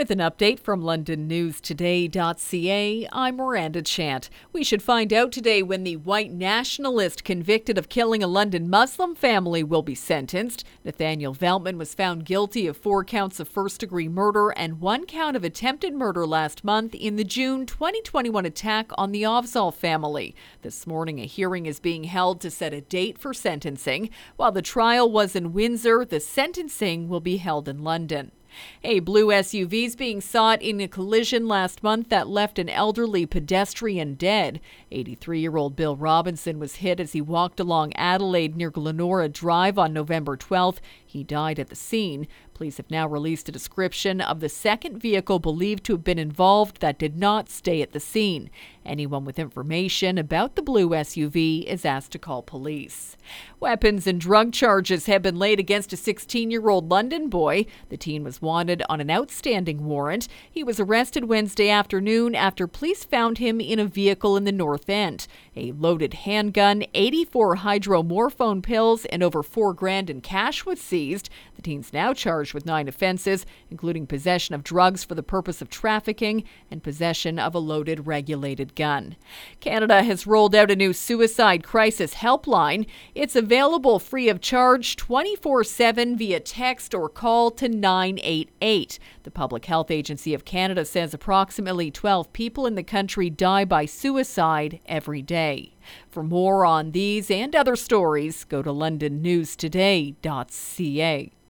With an update from LondonNewsToday.ca, I'm Miranda Chant. We should find out today when the white nationalist convicted of killing a London Muslim family will be sentenced. Nathaniel Veltman was found guilty of four counts of first degree murder and one count of attempted murder last month in the June 2021 attack on the Afzaal family. This morning, a hearing is being held to set a date for sentencing. While the trial was in Windsor, the sentencing will be held in London. A blue SUV is being sought in a collision last month that left an elderly pedestrian dead. 83 year old Bill Robinson was hit as he walked along Adelaide near Glenora Drive on November 12th. He died at the scene. Police have now released a description of the second vehicle believed to have been involved that did not stay at the scene. Anyone with information about the blue SUV is asked to call police. Weapons and drug charges have been laid against a 16 year old London boy. The teen was wanted on an outstanding warrant. He was arrested Wednesday afternoon after police found him in a vehicle in the North End. A loaded handgun, 84 hydromorphone pills, and over four grand in cash was seized. The teen's now charged with nine offenses, including possession of drugs for the purpose of trafficking and possession of a loaded regulated gun. Canada has rolled out a new suicide crisis helpline. It's available free of charge 24 7 via text or call to 988. The Public Health Agency of Canada says approximately 12 people in the country die by suicide every day. For more on these and other stories, go to londonnewstoday.ca.